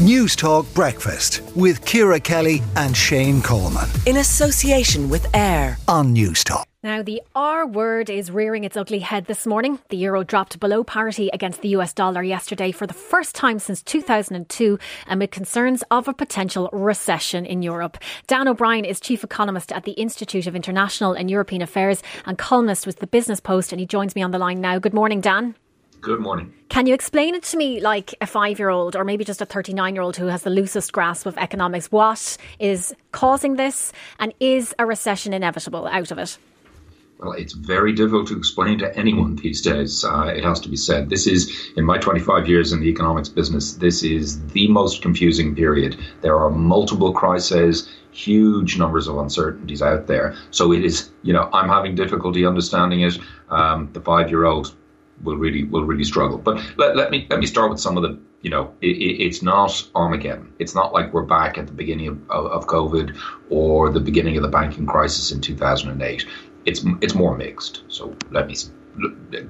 Newstalk Breakfast with Ciara Kelly and Shane Coleman. In association with AIR on Newstalk. Now, the R word is rearing its ugly head this morning. The euro dropped below parity against the US dollar yesterday for the first time since 2002 amid concerns of a potential recession in Europe. Dan O'Brien is chief economist at the Institute of International and European Affairs and columnist with the Business Post, and he joins me on the line now. Good morning, Dan. Good morning. Can you explain it to me like a five year old or maybe just a 39 year old who has the loosest grasp of economics? What is causing this and is a recession inevitable out of it? Well, it's very difficult to explain to anyone these days. Uh, it has to be said. This is, in my 25 years in the economics business, this is the most confusing period. There are multiple crises, huge numbers of uncertainties out there. So it is, you know, I'm having difficulty understanding it. Um, the five year old will really will really struggle. But let, let me let me start with some of the you know it, it's not Armageddon. It's not like we're back at the beginning of, of, of COVID or the beginning of the banking crisis in 2008. It's it's more mixed. So let me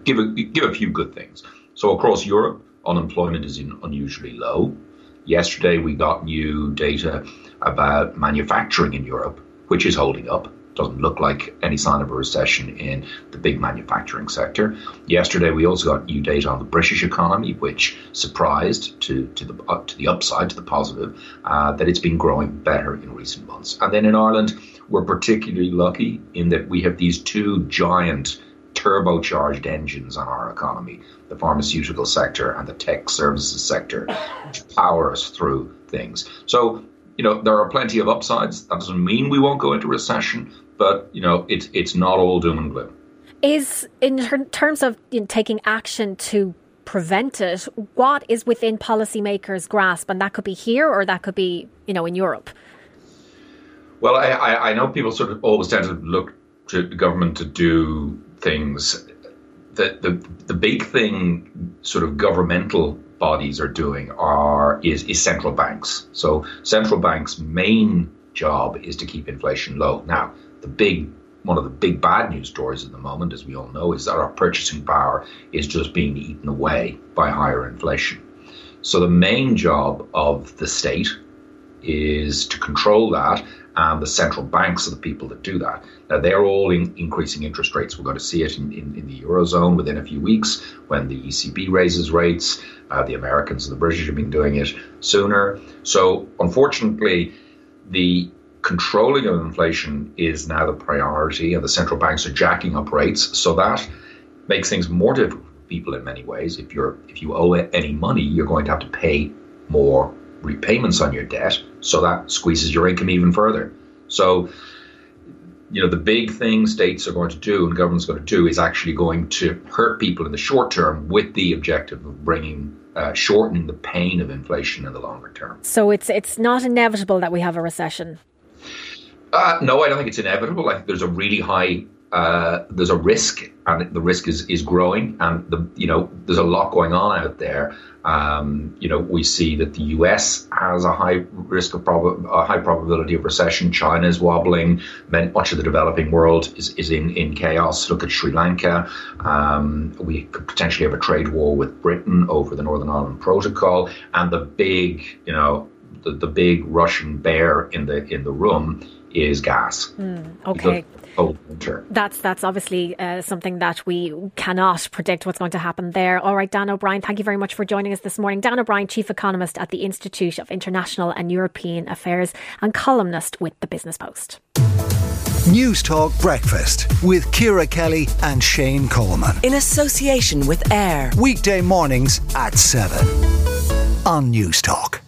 give a give a few good things. So across Europe, unemployment is in unusually low. Yesterday we got new data about manufacturing in Europe, which is holding up doesn't look like any sign of a recession in the big manufacturing sector. Yesterday, we also got new data on the British economy, which surprised to, to, the, uh, to the upside, to the positive, uh, that it's been growing better in recent months. And then in Ireland, we're particularly lucky in that we have these two giant turbocharged engines on our economy the pharmaceutical sector and the tech services sector, which power us through things. So you know, there are plenty of upsides. That doesn't mean we won't go into recession, but you know, it's it's not all doom and gloom. Is in ter- terms of know, taking action to prevent it, what is within policymakers' grasp, and that could be here or that could be, you know, in Europe. Well, I, I know people sort of always tend to look to the government to do things. The, the the big thing, sort of governmental bodies are doing are is, is central banks. So central banks' main job is to keep inflation low. Now, the big one of the big bad news stories at the moment, as we all know, is that our purchasing power is just being eaten away by higher inflation. So the main job of the state is to control that and the central banks are the people that do that. Now, they're all in increasing interest rates. We're going to see it in, in, in, the Eurozone within a few weeks when the ECB raises rates. Uh, the Americans and the British have been doing it sooner. So, unfortunately, the controlling of inflation is now the priority, and the central banks are jacking up rates. So, that makes things more difficult for people in many ways. If, you're, if you owe any money, you're going to have to pay more repayments on your debt, so that squeezes your income even further. So, you know, the big thing states are going to do and government's going to do is actually going to hurt people in the short term with the objective of bringing uh, shortening the pain of inflation in the longer term. So it's it's not inevitable that we have a recession. Uh, no, I don't think it's inevitable. I think there's a really high uh, there's a risk, and the risk is is growing, and the you know there's a lot going on out there. Um, you know, we see that the U.S. has a high risk of prob- a high probability of recession. China is wobbling. Much of the developing world is, is in, in chaos. Look at Sri Lanka. Um, we could potentially have a trade war with Britain over the Northern Ireland Protocol, and the big, you know, the, the big Russian bear in the in the room is gas. Mm, okay. That's that's obviously uh, something that we cannot predict what's going to happen there. All right, Dan O'Brien, thank you very much for joining us this morning. Dan O'Brien, Chief Economist at the Institute of International and European Affairs and columnist with the Business Post. Newstalk Breakfast with Ciara Kelly and Shane Coleman. In association with AIR. Weekday mornings at 7 on Newstalk.